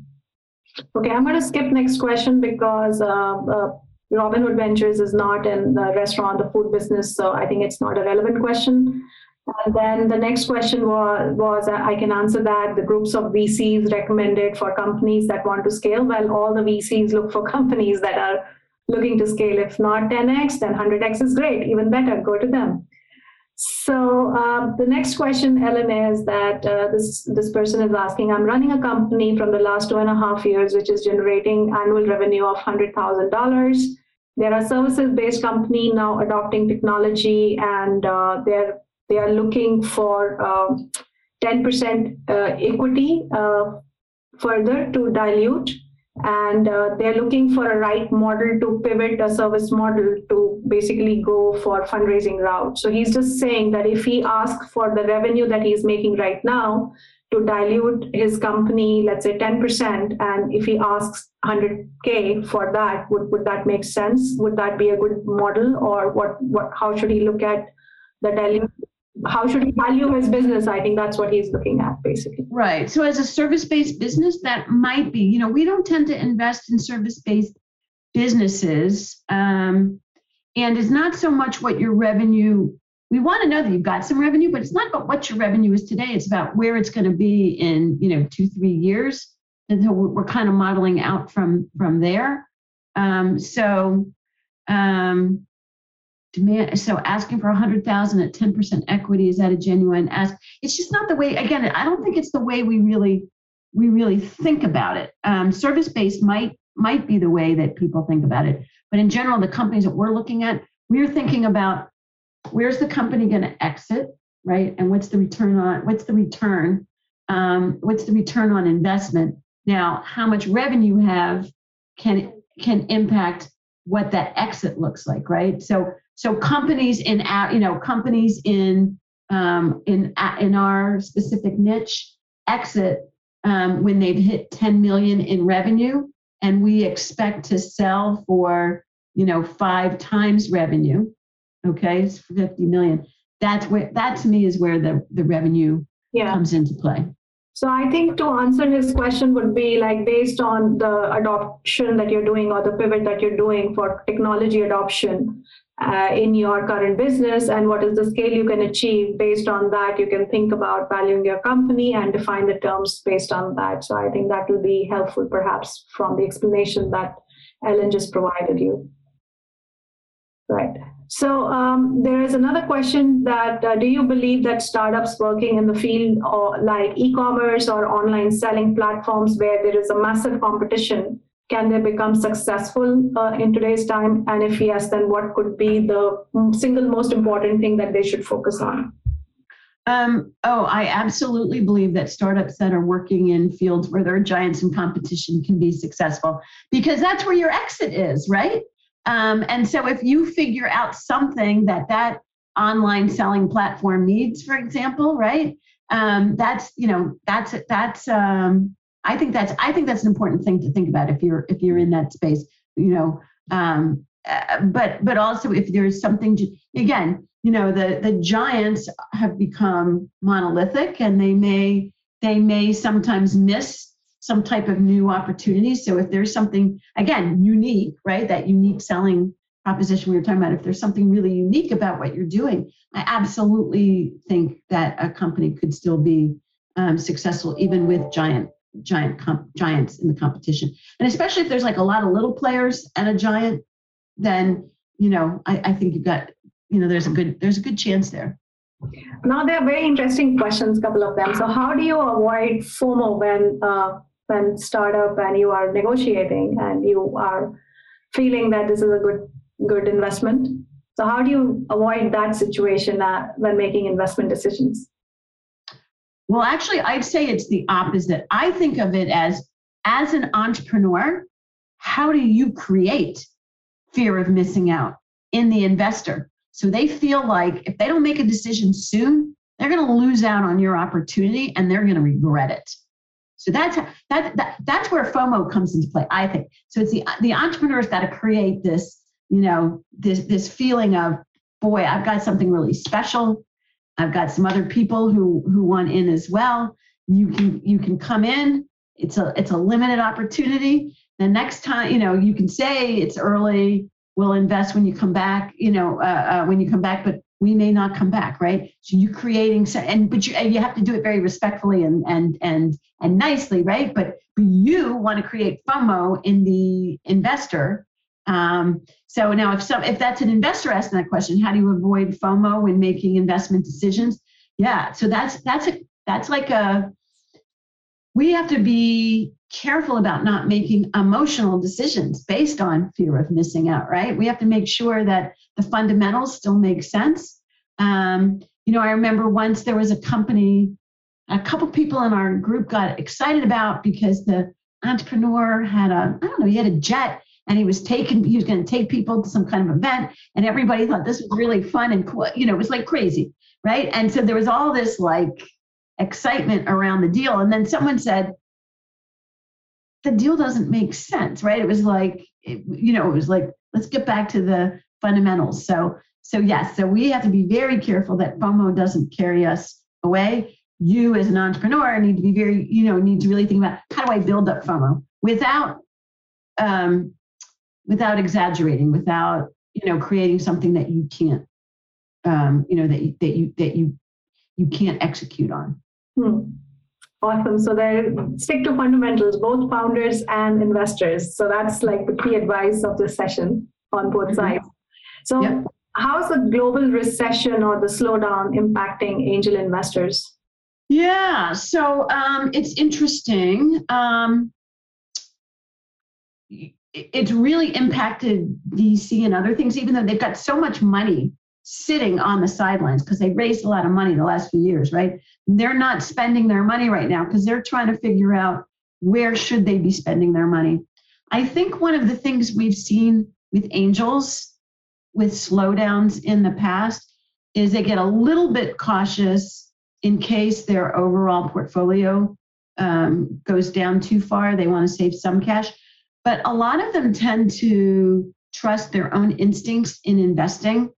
Okay, I'm going to skip next question because uh, uh, Robin Hood Ventures is not in the restaurant, the food business, so I think it's not a relevant question. And then the next question was, was uh, I can answer that. The groups of VCs recommended for companies that want to scale. Well, all the VCs look for companies that are looking to scale. If not 10x, then 100x is great, even better. Go to them. So um, the next question, Ellen, is that uh, this this person is asking. I'm running a company from the last two and a half years, which is generating annual revenue of hundred thousand dollars. They're a services-based company now adopting technology, and uh, they're they are looking for ten percent uh, equity uh, further to dilute. And uh, they're looking for a right model to pivot a service model to basically go for fundraising route so he's just saying that if he asks for the revenue that he's making right now to dilute his company let's say 10% and if he asks 100k for that would, would that make sense? Would that be a good model or what what how should he look at the dilute how should he value his business? I think that's what he's looking at basically. Right so as a service-based business that might be you know we don't tend to invest in service-based businesses um, and it's not so much what your revenue we want to know that you've got some revenue but it's not about what your revenue is today. It's about where it's going to be in you know two three years. And so we're kind of modeling out from from there. Um, so um, demand so asking for 100000 at 10% equity is that a genuine ask? It's just not the way again i don't think it's the way we really we really think about it. Um, service based might might be the way that people think about it. But in general the companies that we're looking at we're thinking about where's the company going to exit right? And what's the return on what's the return um, what's the return on investment? Now how much revenue you have can can impact what that exit looks like right? So so companies in you know companies in um, in in our specific niche exit um, when they've hit 10 million in revenue and we expect to sell for you know five times revenue okay? It's 50 million. That's where that to me is where the the revenue yeah. comes into play. So I think to answer his question would be like based on the adoption that you're doing or the pivot that you're doing for technology adoption uh, in your current business and what is the scale you can achieve based on that you can think about valuing your company and define the terms based on that. So i think that will be helpful perhaps from the explanation that ellen just provided you right. So um, there is another question that uh, do you believe that startups working in the field or like e-commerce or online selling platforms where there is a massive competition can they become successful uh, in today's time? And if yes then what could be the single most important thing that they should focus on? Um, oh, I absolutely believe that startups that are working in fields where there are giants in competition can be successful because that's where your exit is, right? Um, and so if you figure out something that that online selling platform needs, for example, right? Um, that's you know that's that's um, I think that's I think that's an important thing to think about if you're if you're in that space, you know. Um, uh, but but also if there's something to, again, you know, the the giants have become monolithic and they may they may sometimes miss some type of new opportunity. So if there's something, again, unique, right, that unique selling proposition we were talking about, if there's something really unique about what you're doing, I absolutely think that a company could still be um, successful even with giant giant comp- giants in the competition. And especially if there's like a lot of little players and a giant, then you know I, I think you've got you know there's a good there's a good chance there. Now there are very interesting questions, couple of them. So how do you avoid FOMO when uh, when startup and you are negotiating and you are feeling that this is a good good investment. So how do you avoid that situation uh, when making investment decisions? Well actually i'd say it's the opposite. I think of it as as an entrepreneur how do you create fear of missing out in the investor? So they feel like if they don't make a decision soon they're going to lose out on your opportunity and they're going to regret it so that's that, that that's where FOMO comes into play, I think. So it's the the entrepreneur's got to create this, you know, this this feeling of, boy, I've got something really special. I've got some other people who who want in as well. You can you can come in. It's a it's a limited opportunity. The next time, you know, you can say it's early. We'll invest when you come back. You know, uh, uh, when you come back, but we may not come back, right? So you're creating, and but you you have to do it very respectfully and and and and nicely, right? But but you want to create FOMO in the investor. Um, so now, if some if that's an investor asking that question, how do you avoid FOMO when making investment decisions? Yeah, so that's that's a that's like a we have to be careful about not making emotional decisions based on fear of missing out, right? We have to make sure that the fundamentals still make sense. Um, you know, I remember once there was a company, a couple people in our group got excited about because the entrepreneur had a, I don't know, he had a jet and he was taking, he was going to take people to some kind of event, and everybody thought this was really fun and cool. You know, it was like crazy, right? And so there was all this like excitement around the deal. And then someone said, the deal doesn't make sense, right? It was like, it, you know, it was like, let's get back to the fundamentals. So, so yes, so we have to be very careful that FOMO doesn't carry us away. You as an entrepreneur need to be very, you know, need to really think about how do I build up FOMO without um, without exaggerating, without you know creating something that you can't, um, you know that you, that you that you you can't execute on. Hmm. Awesome. So they stick to fundamentals, both founders and investors. So that's like the key advice of this session on both mm-hmm. sides. So yep. how's the global recession or the slowdown impacting angel investors? Yeah, so um, it's interesting. Um, it's really impacted VC and other things, even though they've got so much money sitting on the sidelines because they raised a lot of money the last few years, right? They're not spending their money right now because they're trying to figure out where should they be spending their money. I think one of the things we've seen with angels with slowdowns in the past is they get a little bit cautious in case their overall portfolio um, goes down too far. They want to save some cash. But a lot of them tend to trust their own instincts in investing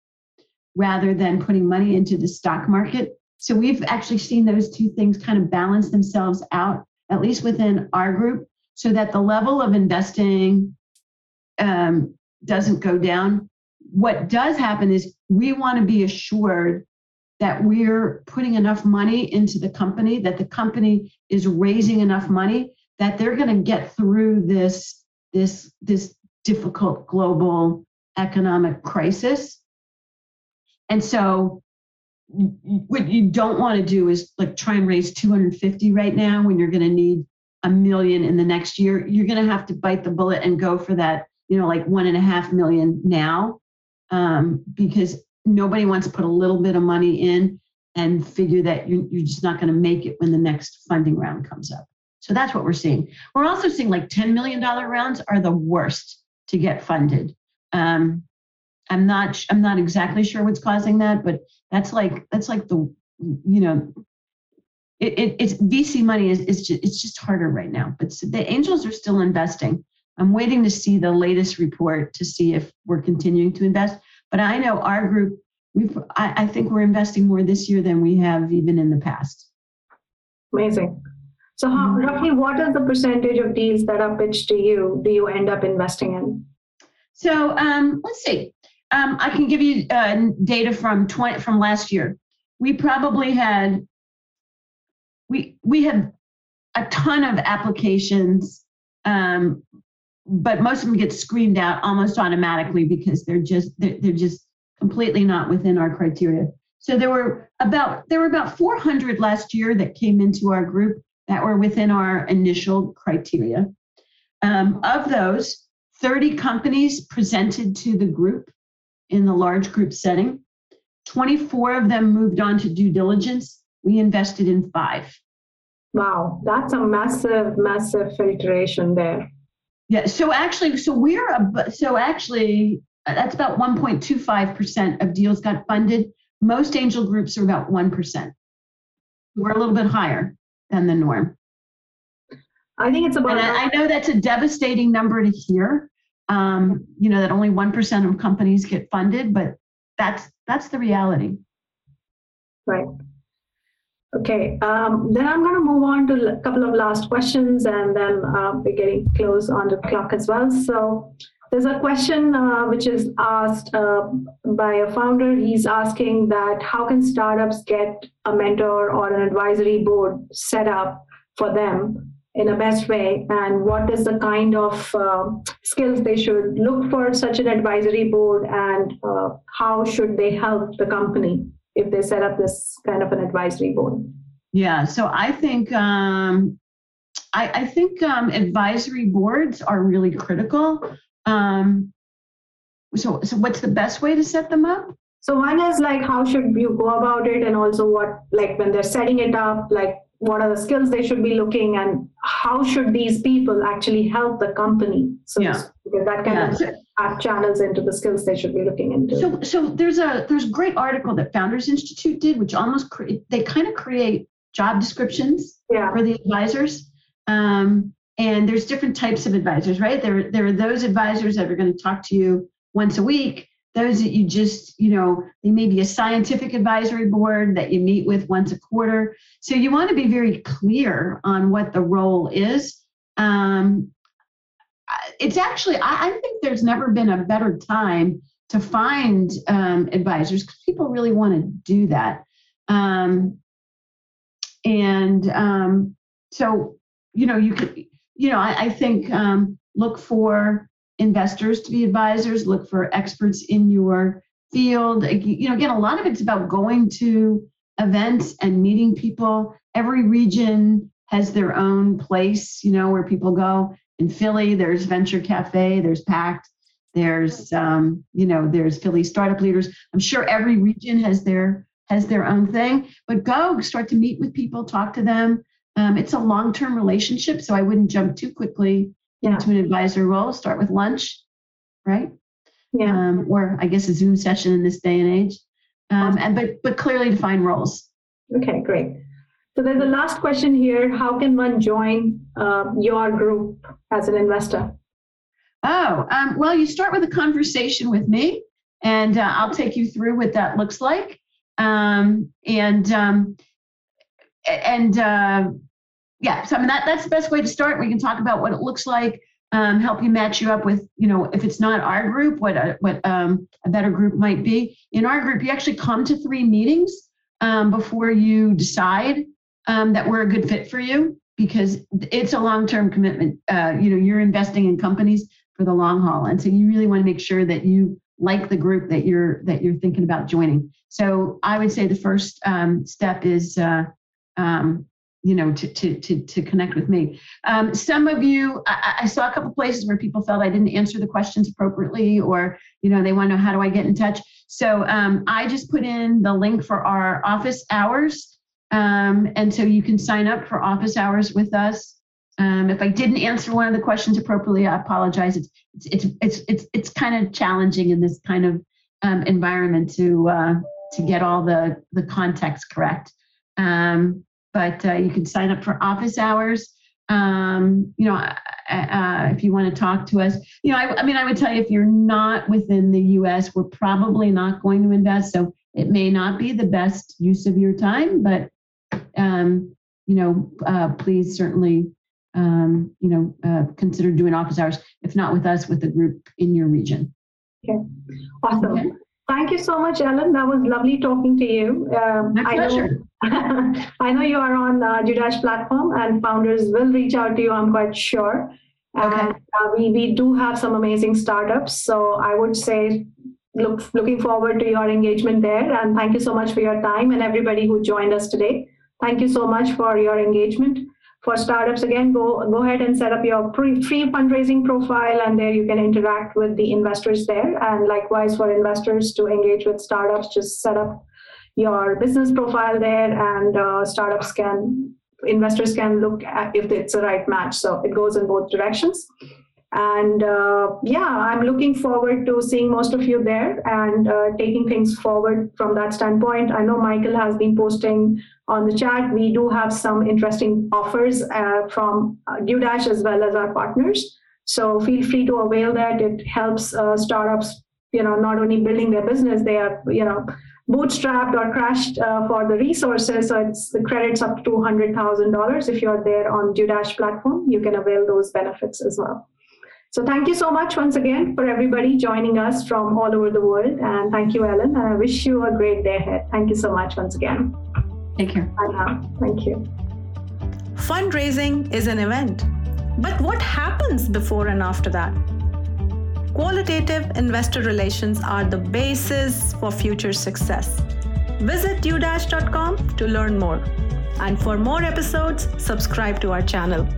rather than putting money into the stock market. So we've actually seen those two things kind of balance themselves out, at least within our group, so that the level of investing um, doesn't go down. What does happen is we want to be assured that we're putting enough money into the company, that the company is raising enough money that they're going to get through this this this difficult global economic crisis and so what you don't want to do is like try and raise 250 right now when you're going to need a million in the next year. You're going to have to bite the bullet and go for that, you know, like one and a half million now, um, because nobody wants to put a little bit of money in and figure that you're, you're just not going to make it when the next funding round comes up. So that's what we're seeing. We're also seeing like $10 million rounds are the worst to get funded. Um, I'm not I'm not exactly sure what's causing that, but that's like that's like the you know it, it, it's VC money is, is just, it's just harder right now. But the angels are still investing. I'm waiting to see the latest report to see if we're continuing to invest. But I know our group, we've I, I think we're investing more this year than we have even in the past. Amazing. So how, roughly what is the percentage of deals that are pitched to you do you end up investing in? So um, let's see. Um, I can give you uh, data from 20 from last year. We probably had we we had a ton of applications, um, but most of them get screened out almost automatically because they're just they're, they're just completely not within our criteria. So there were about there were about 400 last year that came into our group that were within our initial criteria. Um, of those, 30 companies presented to the group in the large group setting. 24 of them moved on to due diligence. We invested in five. Wow, that's a massive, massive filtration there. Yeah, so actually, so we're a, so actually that's about 1.25% of deals got funded. Most angel groups are about 1%. We're a little bit higher than the norm. I think it's about. And I, I know that's a devastating number to hear, um, you know, that only 1% of companies get funded, but that's that's the reality. Right. Okay, um, then I'm going to move on to a couple of last questions and then uh, we're getting close on the clock as well. So there's a question uh, which is asked uh, by a founder. He's asking that how can startups get a mentor or an advisory board set up for them in a best way? And what is the kind of uh, skills they should look for such an advisory board? And uh, how should they help the company if they set up this kind of an advisory board? Yeah so i think um, I, I, think um, advisory boards are really critical. Um, so so what's the best way to set them up? So one is like how should you go about it? And also what like when they're setting it up like what are the skills they should be looking and how should these people actually help the company so yeah. because that kind yeah. of channels into the skills they should be looking into so so there's a there's a great article that founders institute did which almost cre- they kind of create job descriptions yeah. for the advisors um, and there's different types of advisors right there there are those advisors that are going to talk to you once a week those that you just, you know, they may be a scientific advisory board that you meet with once a quarter. So you want to be very clear on what the role is. Um, it's actually, I, I think there's never been a better time to find um, advisors because people really want to do that. Um, and um, so, you know, you could, you know, I, I think um, look for investors to be advisors, look for experts in your field. You know, again, a lot of it's about going to events and meeting people. Every region has their own place, you know, where people go. In Philly, there's Venture Cafe, there's PACT, there's, um, you know, there's Philly Startup Leaders. I'm sure every region has their has their own thing, but go start to meet with people, talk to them. Um, it's a long-term relationship, so I wouldn't jump too quickly yeah. into an advisor role. Start with lunch, right? Yeah. Um, or I guess a Zoom session in this day and age. Um, and but but clearly define roles. Okay, great. So there's a last question here. How can one join uh, your group as an investor? Oh, um, well, you start with a conversation with me, and uh, I'll take you through what that looks like. Um, and um, and uh, yeah, so I mean that that's the best way to start. We can talk about what it looks like, um, help you match you up with, you know, if it's not our group, what a, what um, a better group might be. In our group, you actually come to three meetings um, before you decide um, that we're a good fit for you because it's a long-term commitment. Uh, you know, you're investing in companies for the long haul, and so you really want to make sure that you like the group that you're that you're thinking about joining. So I would say the first um, step is. Uh, um, you know, to to to, to connect with me. Um, some of you, I, I, saw a couple places where people felt I didn't answer the questions appropriately, or you know, they want to know how do I get in touch. So um, I just put in the link for our office hours, um, and so you can sign up for office hours with us. Um, if I didn't answer one of the questions appropriately, I apologize. It's it's it's it's it's, it's kind of challenging in this kind of um, environment to uh, to get all the the context correct. Um, but uh, you can sign up for office hours. Um, you know, uh, if you want to talk to us, you know, I, I, mean, I would tell you if you're not within the U.S., we're probably not going to invest. So it may not be the best use of your time, but um, you know, uh, please certainly, um, you know, uh, consider doing office hours. If not with us, with the group in your region. Okay, awesome. Okay. Thank you so much, Ellen. That was lovely talking to you. Um, My pleasure. I know, I know you are on the uDash platform, and founders will reach out to you. I'm quite sure. Okay. And uh, we we do have some amazing startups. So I would say, look looking forward to your engagement there. And thank you so much for your time and everybody who joined us today. Thank you so much for your engagement for startups again go go ahead and set up your pre, free fundraising profile and there you can interact with the investors there and likewise for investors to engage with startups just set up your business profile there and uh, startups can investors can look at if it's a right match. So it goes in both directions. And uh, yeah i'm looking forward to seeing most of you there and uh, taking things forward from that standpoint. I know michael has been posting on the chat. We do have some interesting offers uh, from uh, Dash as well as our partners. So feel free to avail that. It helps uh, startups you know not only building their business they are you know bootstrapped or crashed uh, for the resources so it's the credits up to $200000 if you're there on Dash platform you can avail those benefits as well so thank you so much once again for everybody joining us from all over the world. And thank you, Ellen. And I wish you a great day ahead. Thank you so much once again. Take care. Bye now. Thank you. Fundraising is an event. But what happens before and after that? Qualitative investor relations are the basis for future success. Visit udash.com to learn more. And for more episodes, subscribe to our channel.